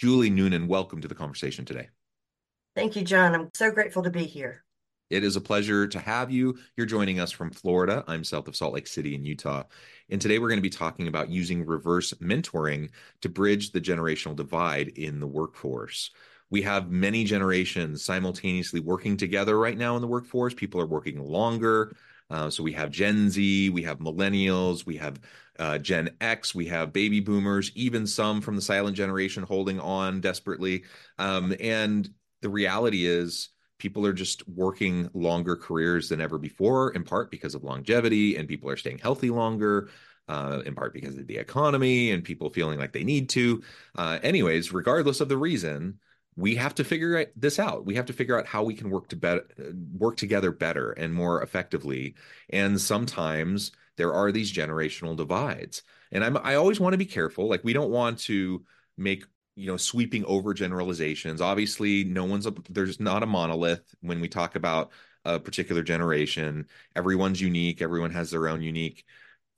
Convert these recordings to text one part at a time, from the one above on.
Julie Noonan, welcome to the conversation today. Thank you, John. I'm so grateful to be here. It is a pleasure to have you. You're joining us from Florida. I'm south of Salt Lake City in Utah. And today we're going to be talking about using reverse mentoring to bridge the generational divide in the workforce. We have many generations simultaneously working together right now in the workforce. People are working longer. Uh, so we have Gen Z, we have millennials, we have uh, Gen X, we have baby boomers, even some from the silent generation holding on desperately. Um, and the reality is, people are just working longer careers than ever before, in part because of longevity, and people are staying healthy longer. Uh, in part because of the economy and people feeling like they need to. Uh, anyways, regardless of the reason, we have to figure this out. We have to figure out how we can work to better, uh, work together better and more effectively. And sometimes there are these generational divides. And I'm I always want to be careful. Like we don't want to make you know sweeping over generalizations. Obviously, no one's a there's not a monolith when we talk about a particular generation. Everyone's unique. Everyone has their own unique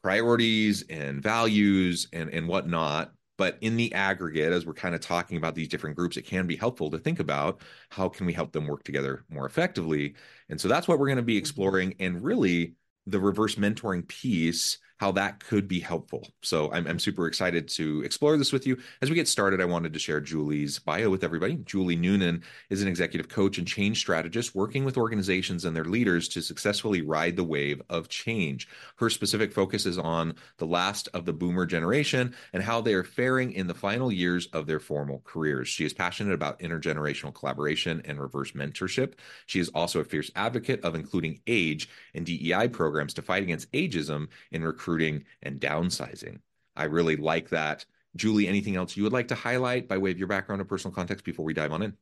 priorities and values and and whatnot but in the aggregate as we're kind of talking about these different groups it can be helpful to think about how can we help them work together more effectively and so that's what we're going to be mm-hmm. exploring and really the reverse mentoring piece how that could be helpful. So I'm, I'm super excited to explore this with you. As we get started, I wanted to share Julie's bio with everybody. Julie Noonan is an executive coach and change strategist working with organizations and their leaders to successfully ride the wave of change. Her specific focus is on the last of the boomer generation and how they are faring in the final years of their formal careers. She is passionate about intergenerational collaboration and reverse mentorship. She is also a fierce advocate of including age and DEI programs to fight against ageism in recruitment recruiting and downsizing. I really like that. Julie, anything else you would like to highlight by way of your background or personal context before we dive on in?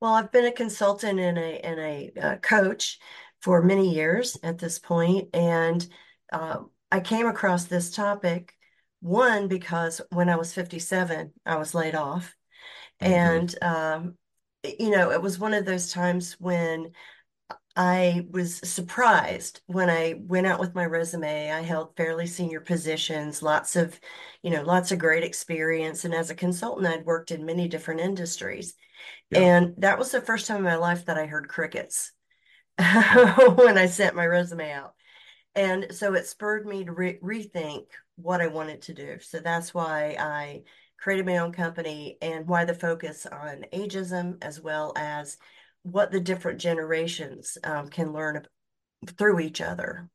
Well, I've been a consultant and a and a uh, coach for many years at this point, and uh, I came across this topic one because when I was 57, I was laid off, mm-hmm. and um, you know it was one of those times when I was surprised when I went out with my resume. I held fairly senior positions, lots of, you know, lots of great experience. And as a consultant, I'd worked in many different industries. Yeah. And that was the first time in my life that I heard crickets when I sent my resume out. And so it spurred me to re- rethink what I wanted to do. So that's why I created my own company and why the focus on ageism as well as what the different generations um, can learn through each other.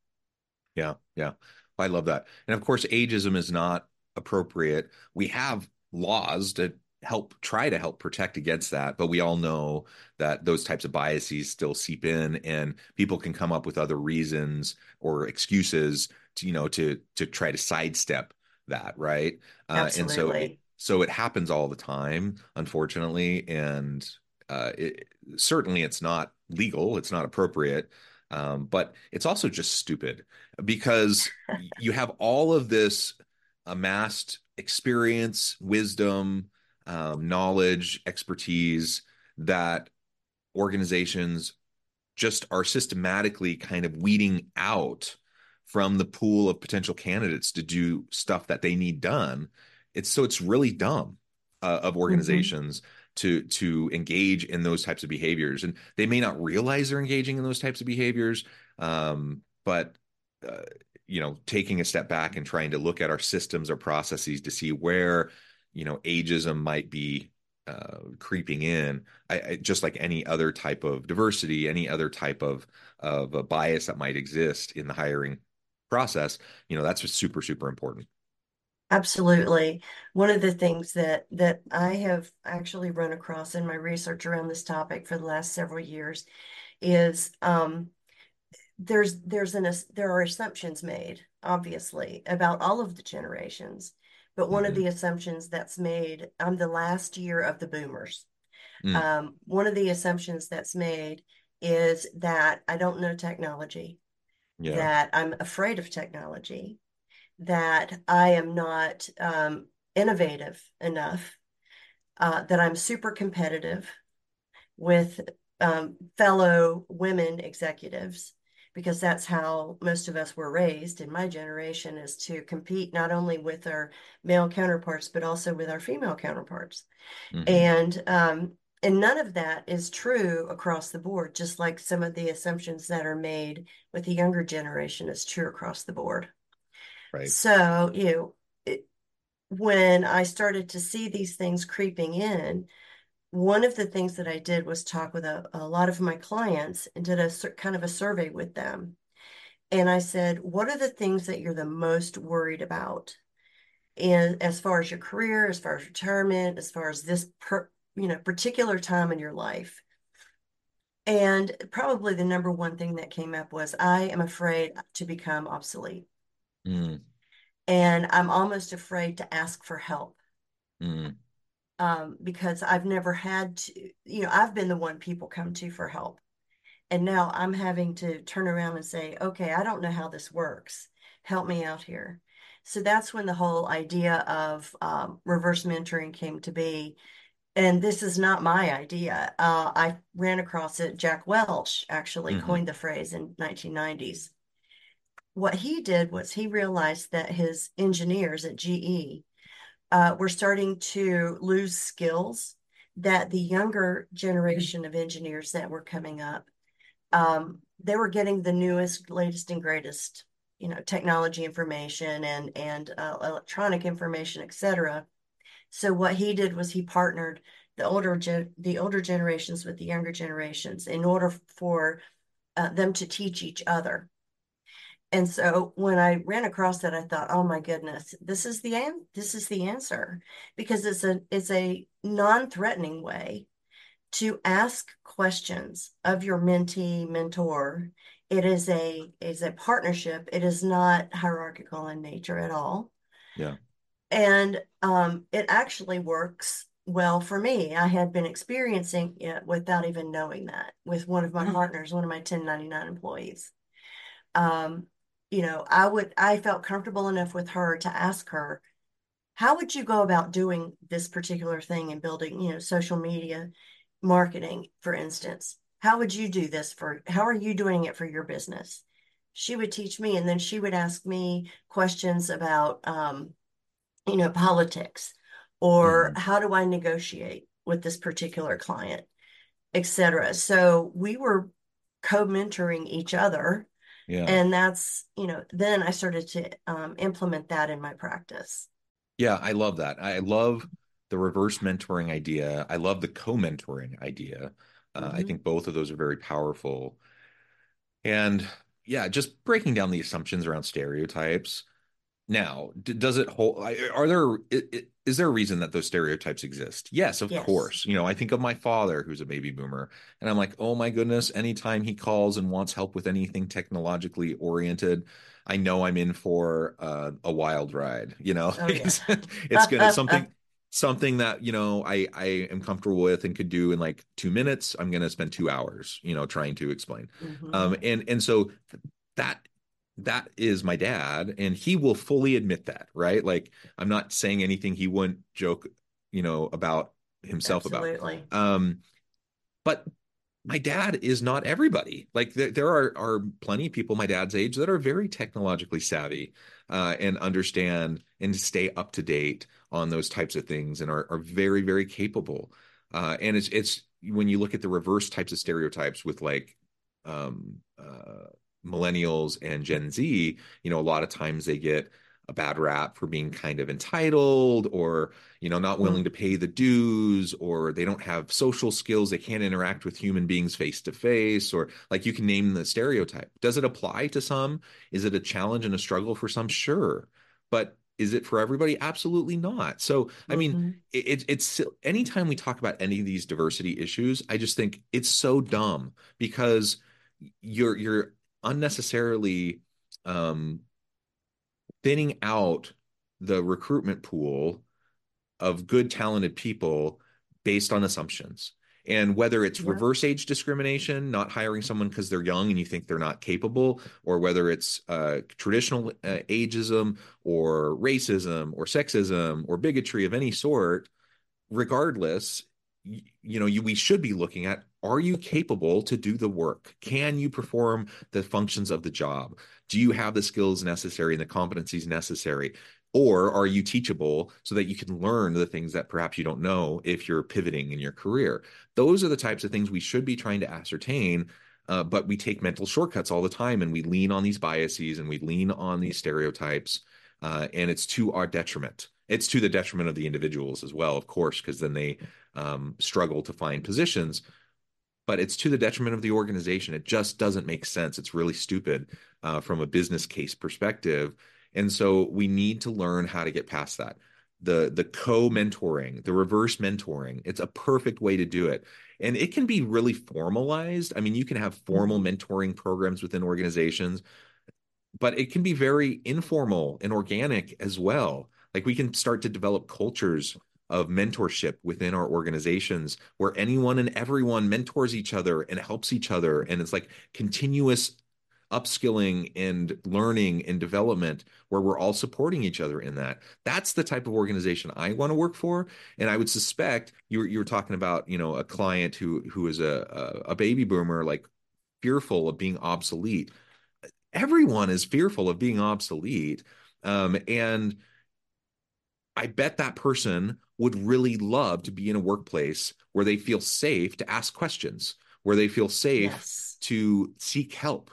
Yeah, yeah. I love that. And of course, ageism is not appropriate. We have laws to help try to help protect against that but we all know that those types of biases still seep in and people can come up with other reasons or excuses to you know to to try to sidestep that right uh, and so so it happens all the time unfortunately and uh, it, certainly it's not legal, it's not appropriate, um, but it's also just stupid because you have all of this amassed experience, wisdom, um, knowledge, expertise that organizations just are systematically kind of weeding out from the pool of potential candidates to do stuff that they need done. It's so it's really dumb uh, of mm-hmm. organizations mm-hmm to to engage in those types of behaviors. And they may not realize they're engaging in those types of behaviors um, but uh, you know taking a step back and trying to look at our systems or processes to see where you know ageism might be uh, creeping in. I, I, just like any other type of diversity any other type of of a bias that might exist in the hiring process you know that's super super important Absolutely. One of the things that that I have actually run across in my research around this topic for the last several years is um, there's there's an there are assumptions made, obviously, about all of the generations. But one of hmm the assumptions that's made, I'm the last year of the boomers. Mm, Um, one of the assumptions that's made is that I don't know technology, yeah. that I'm afraid of technology, that I am not um, innovative enough, uh, that I'm super competitive with um, fellow women executives, because that's how most of us were raised in my generation is to compete not only with our male counterparts, but also with our female counterparts. hmm And um, and none of that is true across the board, just like some of the assumptions that are made with the younger generation is true across the board. Right. So, you know, it, when I started to see these things creeping in, one of the things that I did was talk with a, a lot of my clients and did a kind of a survey with them. And I said, what are the things that you're the most worried about? And as far as your career, as far as retirement, as far as this per, you know, particular time in your life. And probably the number one thing that came up was I am afraid to become obsolete. Mm, And I'm almost afraid to ask for help mm, um, because I've never had to, you know, I've been the one people come to for help. And now I'm having to turn around and say, okay, I don't know how this works. Help me out here. So that's when the whole idea of um, reverse mentoring came to be. And this is not my idea. Uh, I ran across it. Jack Welch actually hmm coined the phrase in 1990s. What he did was he realized that his engineers at GE uh, were starting to lose skills that the younger generation of engineers that were coming up um, they were getting the newest, latest, and greatest, you know, technology information and and uh, electronic information, et cetera. So what he did was he partnered the older gen- the older generations with the younger generations in order for uh, them to teach each other. And so when I ran across that, I thought, "Oh my goodness, this is the an- this is the answer," because it's a it's a non-threatening way to ask questions of your mentee mentor. It is a is a partnership. It is not hierarchical in nature at all, Yeah. and um, it actually works well for me. I had been experiencing it without even knowing that with one of my partners, one of my 1099 employees. Um, you know, I would I felt comfortable enough with her to ask her, how would you go about doing this particular thing and building, you know, social media marketing, for instance. How would you do this for, how are you doing it for your business? She would teach me, and then she would ask me questions about, um, you know, politics or hmm how do I negotiate with this particular client, etc. So we were co-mentoring each other. Yeah. And that's, you know, then I started to um, implement that in my practice. Yeah, I love that. I love the reverse mentoring idea. I love the co-mentoring idea. Uh, I Mm-hmm. think both of those are very powerful. And yeah, just breaking down the assumptions around stereotypes. Now, does it hold? Are there is there a reason that those stereotypes exist? Yes, of Yes. course. You know, I think of my father, who's a baby boomer, and I'm like, oh my goodness, anytime he calls and wants help with anything technologically oriented, I know I'm in for uh, a wild ride. You know, Oh, yeah. it's, it's gonna something something that you know I I am comfortable with and could do in like two minutes. I'm gonna spend two hours, you know, trying to explain. hmm Um, and and so that that is my dad and he will fully admit that right? Like i'm not saying anything he wouldn't joke you know about himself about. Absolutely. um but my dad is not everybody. Like there, there are are plenty of people my dad's age that are very technologically savvy uh, and understand and stay up to date on those types of things and are, are very very capable. Uh, and it's it's when you look at the reverse types of stereotypes with like um, uh, millennials and Gen Z, you know, a lot of times they get a bad rap for being kind of entitled or, you know, not willing Mm. to pay the dues or they don't have social skills. They can't interact with human beings face to face or like you can name the stereotype. Does it apply to some? Is it a challenge and a struggle for some? Sure. But is it for everybody? Absolutely not. So, I mean, hmm it, it's anytime we talk about any of these diversity issues, I just think it's so dumb because you're you're unnecessarily um, thinning out the recruitment pool of good, talented people based on assumptions. And whether it's Yeah. reverse age discrimination, not hiring someone because they're young and you think they're not capable, or whether it's uh, traditional uh, ageism or racism or sexism or bigotry of any sort, regardless, you, you know, you, we should be looking at are you capable to do the work? Can you perform the functions of the job? Do you have the skills necessary and the competencies necessary? Or are you teachable so that you can learn the things that perhaps you don't know if you're pivoting in your career? Those are the types of things we should be trying to ascertain. Uh, but we take mental shortcuts all the time and we lean on these biases and we lean on these stereotypes. Uh, and it's to our detriment. It's to the detriment of the individuals as well, of course, because then they um, struggle to find positions but it's to the detriment of the organization. It just doesn't make sense. It's really stupid uh, from a business case perspective. And so we need to learn how to get past that. The the co-mentoring, the reverse mentoring, it's a perfect way to do it. And it can be really formalized. I mean, you can have formal hmm mentoring programs within organizations, but it can be very informal and organic as well. Like we can start to develop cultures of mentorship within our organizations where anyone and everyone mentors each other and helps each other. And it's like continuous upskilling and learning and development where we're all supporting each other in that. That's the type of organization I want to work for. And I would suspect you were, you were talking about, you know, a client who who is a, a baby boomer, like fearful of being obsolete everyone is fearful of being obsolete. Um, and I bet that person would really love to be in a workplace where they feel safe to ask questions, where they feel safe Yes, to seek help,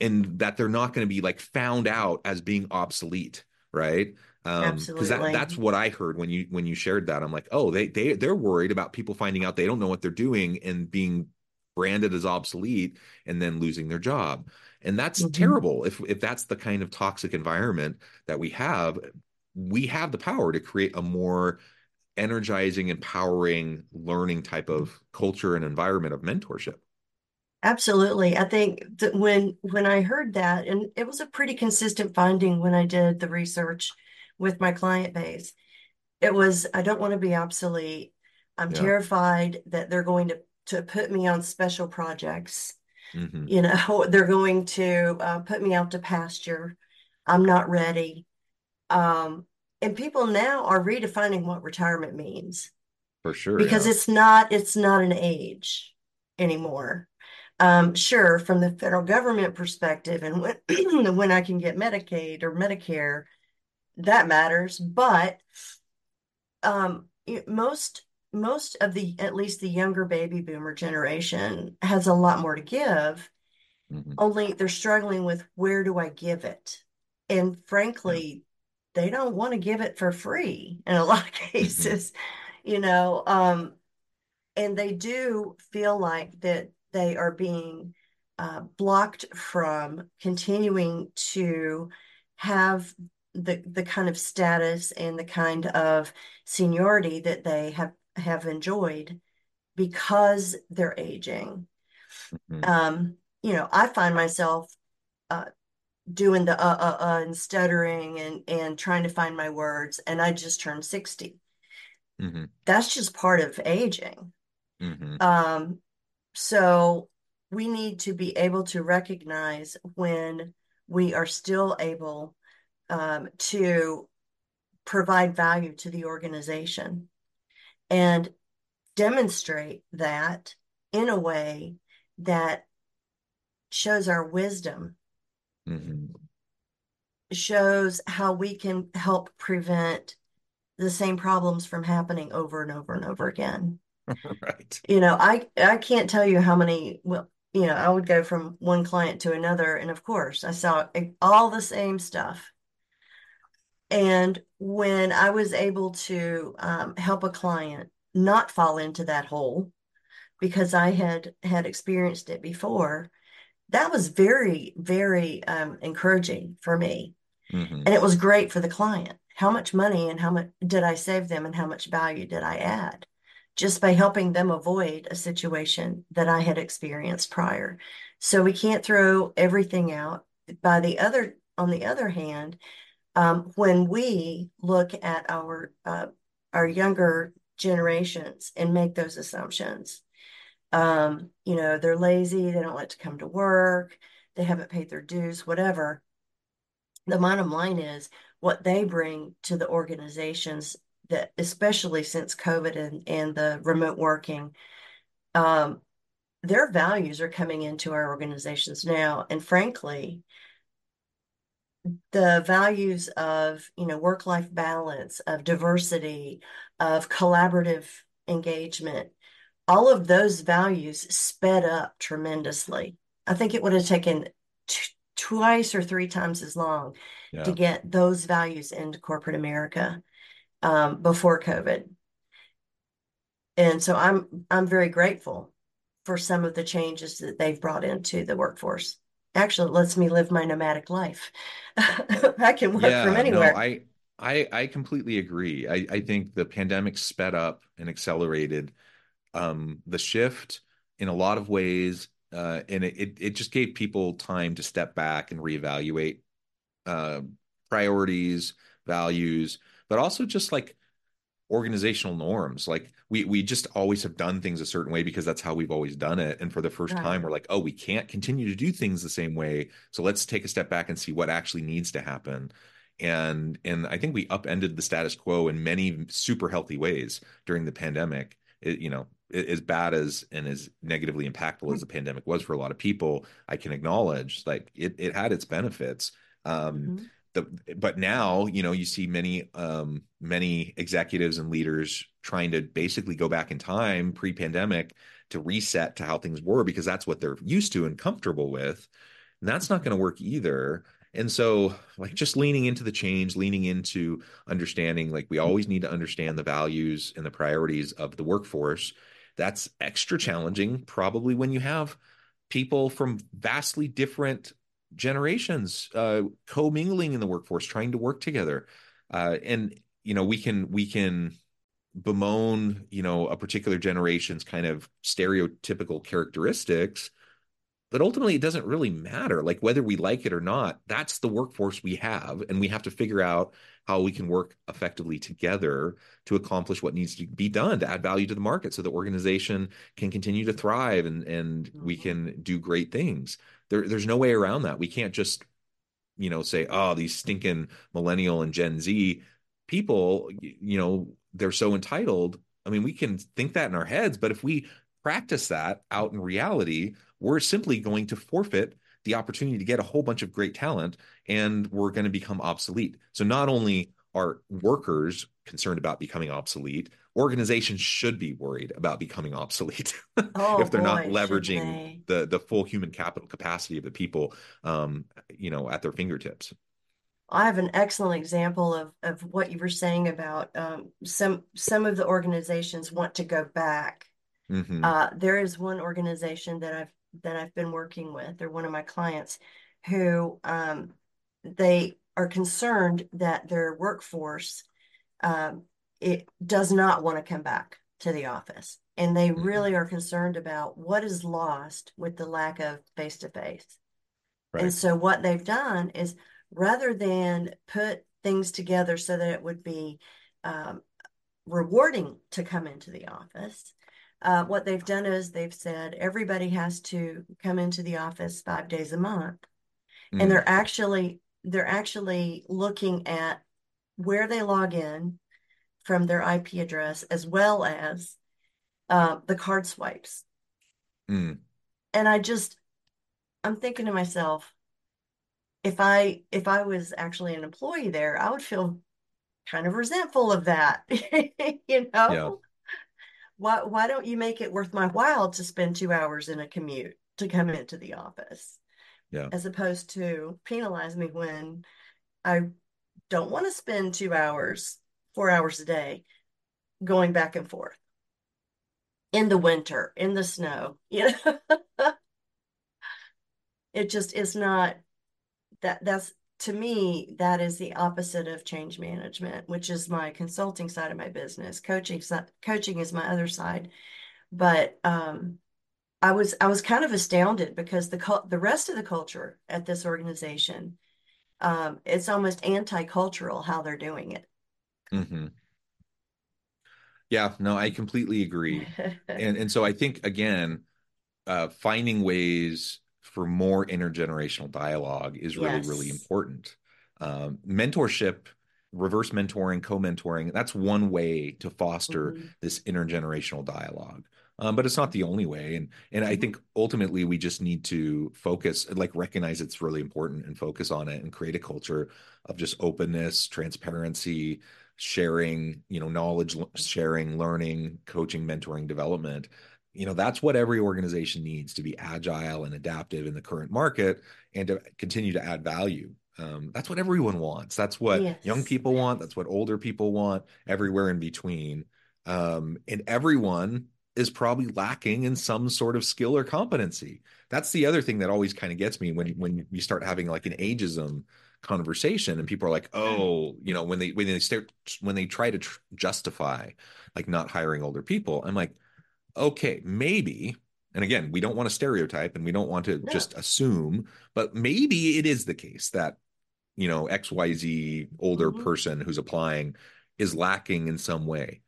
and that they're not going to be like found out as being obsolete, right? Um, because that that's what I heard when you when you shared that. I'm like, oh, they they they're worried about people finding out they don't know what they're doing and being branded as obsolete and then losing their job. And that's hmm terrible. If if that's the kind of toxic environment that we have, we have the power to create a more energizing, empowering, learning type of culture and environment of mentorship. Absolutely. I think that when when I heard that, and it was a pretty consistent finding when I did the research with my client base, it was I don't want to be obsolete. I'm Yeah. terrified that they're going to to put me on special projects. hmm You know, they're going to uh, put me out to pasture. I'm not ready. Um, and people now are redefining what retirement means For sure. because Yeah. it's not it's not an age anymore. Um, sure, from the federal government perspective, and when when I can get Medicaid or Medicare, that matters. But um, it- most most of the at least the younger baby boomer generation has a lot more to give. hmm Only they're struggling with where do I give it? And frankly, they don't want to give it for free in a lot of hmm cases, you know. Um, and they do feel like that they are being uh, blocked from continuing to have the the kind of status and the kind of seniority that they have have enjoyed because they're aging. hmm Um, you know, I find myself uh, doing the uh uh uh and stuttering and and trying to find my words, and I just turned 60. hmm That's just part of aging. hmm Um, So we need to be able to recognize when we are still able um, to provide value to the organization and demonstrate that in a way that shows our wisdom, hmm shows how we can help prevent the same problems from happening over and over and over again. Right. You know, I I can't tell you how many, well, you know, I would go from one client to another, and of course, I saw all the same stuff. And when I was able to um, help a client not fall into that hole because I had had experienced it before, that was very, very um, encouraging for me. hmm And it was great for the client. how much money and how much did I save them and how much value did I add just by helping them avoid a situation that I had experienced prior. So we can't throw everything out. By the other, on the other hand, um, when we look at our uh, our younger generations and make those assumptions, um, you know, they're lazy, they don't like to come to work, they haven't paid their dues, whatever. The bottom line is what they bring to the organizations that, especially since COVID and, and the remote working, um, their values are coming into our organizations now. And frankly, the values of, you know, work-life balance, of diversity, of collaborative engagement, all of those values sped up tremendously. I think it would have taken t- twice or three times as long yeah. to get those values into corporate America um, before COVID. And so I'm I'm very grateful for some of the changes that they've brought into the workforce. Actually, it lets me live my nomadic life. I can work yeah, from anywhere. No, I I I completely agree. I, I think the pandemic sped up and accelerated um, the shift in a lot of ways, uh, and it, it, just gave people time to step back and reevaluate uh, priorities, values, but also just like organizational norms. Like we we just always have done things a certain way because that's how we've always done it. And for the first right. time, we're like, oh, we can't continue to do things the same way. So let's take a step back and see what actually needs to happen. And and I think we upended the status quo in many super healthy ways during the pandemic. It, you know, as bad as and as negatively impactful as the pandemic was for a lot of people, I can acknowledge like it it had its benefits. Um, mm-hmm. the but now you know you see many um many executives and leaders trying to basically go back in time pre-pandemic to reset to how things were because that's what they're used to and comfortable with. And that's not going to work either. And so like just leaning into the change leaning into understanding like we always need to understand the values and the priorities of the workforce that's extra challenging probably when you have people from vastly different generations uh, commingling in the workforce, trying to work together. Uh, and you know, we can we can bemoan you know a particular generation's kind of stereotypical characteristics but ultimately it doesn't really matter like whether we like it or not that's the workforce we have and we have to figure out how we can work effectively together to accomplish what needs to be done to add value to the market so the organization can continue to thrive and and mm-hmm. we can do great things. There, there's no way around that. We can't just you know say oh these stinking millennial and gen z people you know they're so entitled. I mean we can think that in our heads but if we practice that out in reality we're simply going to forfeit the opportunity to get a whole bunch of great talent and we're going to become obsolete. So not only are workers concerned about becoming obsolete, organizations should be worried about becoming obsolete oh, if they're boy, not leveraging the the full human capital capacity of the people um, you know at their fingertips. I have an excellent example of of what you were saying about um, some some of the organizations want to go back. Mm-hmm. Uh, there is one organization that I've that I've been working with, or one of my clients, who um, they are concerned that their workforce um, it does not want to come back to the office, and they mm-hmm. really are concerned about what is lost with the lack of face to face. And so, what they've done is rather than put things together so that it would be um, rewarding to come into the office, uh, what they've done is they've said everybody has to come into the office five days a month, mm. and they're actually they're actually looking at where they log in from their IP address as well as uh, the card swipes. Mm. And I just I'm thinking to myself, if I if I was actually an employee there, I would feel kind of resentful of that, you know. Yeah why why don't you make it worth my while to spend two hours in a commute to come into the office? Yeah. As opposed to penalize me when i don't want to spend two hours four hours a day going back and forth in the winter in the snow you know? It just is not that that's to me, that is the opposite of change management, which is my consulting side of my business. Coaching, coaching is my other side. But um, I was I was kind of astounded because the the rest of the culture at this organization, um, it's almost anti-cultural how they're doing it. Mm-hmm. Yeah, no, I completely agree. and and so I think again, uh, finding ways for more intergenerational dialogue is really yes. really important. Um, mentorship, reverse mentoring, co-mentoring, that's one way to foster mm-hmm. this intergenerational dialogue. Um, but it's not the only way and and i mm-hmm. think ultimately we just need to focus like recognize it's really important and focus on it and create a culture of just openness transparency sharing you know knowledge sharing learning coaching mentoring development you know that's what every organization needs to be agile and adaptive in the current market and to continue to add value. Um, that's what everyone wants. That's what yes. young people want. That's what older people want everywhere in between. Um, and everyone is probably lacking in some sort of skill or competency. That's the other thing that always kind of gets me when when you start having like an ageism conversation and people are like oh you know when they when they start when they try to tr- justify like not hiring older people i'm like okay maybe and again we don't want to stereotype and we don't want to no. just assume but maybe it is the case that you know xyz older mm-hmm. person who's applying is lacking in some way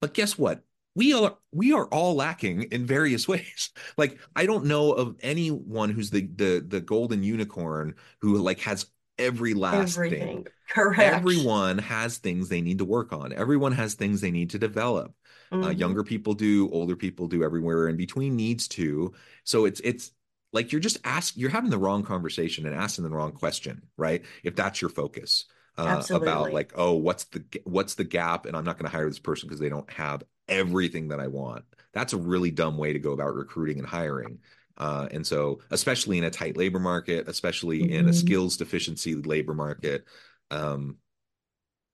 but guess what we are we are all lacking in various ways like i don't know of anyone who's the the the golden unicorn who like has every last Everything. thing. Correct. Everyone has things they need to work on. Everyone has things they need to develop. Uh, mm-hmm. Uh, younger people do, older people do, everywhere in between needs to. So it's it's like you're just asking, you're having the wrong conversation and asking the wrong question, right? If that's your focus. Uh, about like oh what's the what's the gap and i'm not going to hire this person because they don't have everything that i want that's a really dumb way to go about recruiting and hiring uh, and so, especially in a tight labor market, especially mm-hmm. in a mm-hmm. skills deficiency labor market, um,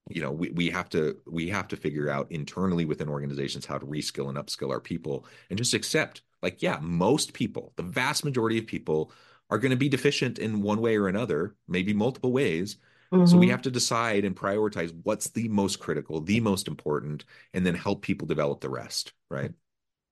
you know, we, we have to we have to figure out internally within organizations how to reskill and upskill our people, and just accept, like, yeah, most people, the vast majority of people, are going to be deficient in one way or another, maybe multiple ways. Mm-hmm. So we mm-hmm. have to decide and prioritize what's the most critical, the most important, and then help people develop the rest, right?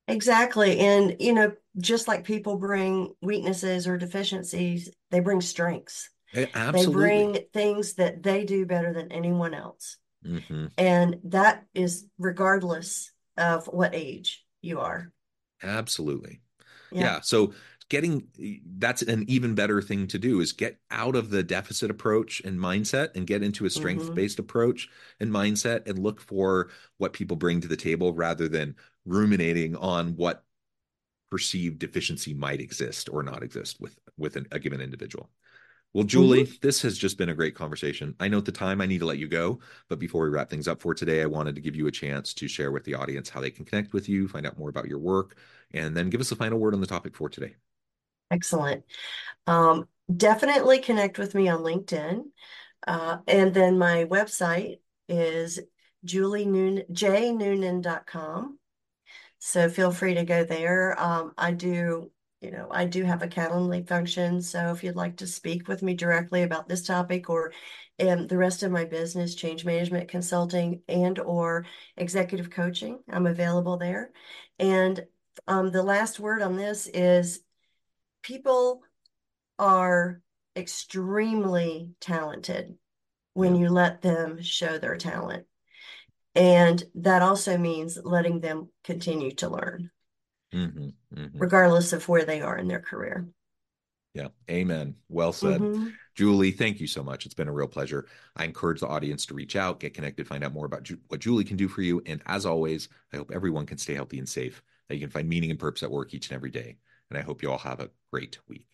Exactly. And, you know, just like people bring weaknesses or deficiencies, they bring strengths. Absolutely. They bring things that they do better than anyone else. Mm-hmm. And that is regardless of what age you are. Absolutely. Yeah. yeah. So getting that's an even better thing to do is get out of the deficit approach and mindset and get into a strength based mm-hmm. approach and mindset and look for what people bring to the table rather than ruminating on what perceived deficiency might exist or not exist with with an, a given individual. Well, Julie, mm-hmm. this has just been a great conversation. I know at the time I need to let you go, but before we wrap things up for today, I wanted to give you a chance to share with the audience how they can connect with you, find out more about your work, and then give us a final word on the topic for today. Excellent. Um, definitely connect with me on LinkedIn. Uh, and then my website is Julie Noonan, jnoonan.com. So feel free to go there. Um, I do, you know, I do have a Calendly function. So if you'd like to speak with me directly about this topic or um, the rest of my business, change management consulting and or executive coaching, I'm available there. And um, the last word on this is people are extremely talented when you let them show their talent. And that also means letting them continue to learn, mm-hmm, mm-hmm. regardless of where they are in their career. Yeah. Amen. Well said. Mm-hmm. Julie, thank you so much. It's been a real pleasure. I encourage the audience to reach out, get connected, find out more about Ju- what Julie can do for you. And as always, I hope everyone can stay healthy and safe, that you can find meaning and purpose at work each and every day. And I hope you all have a great week.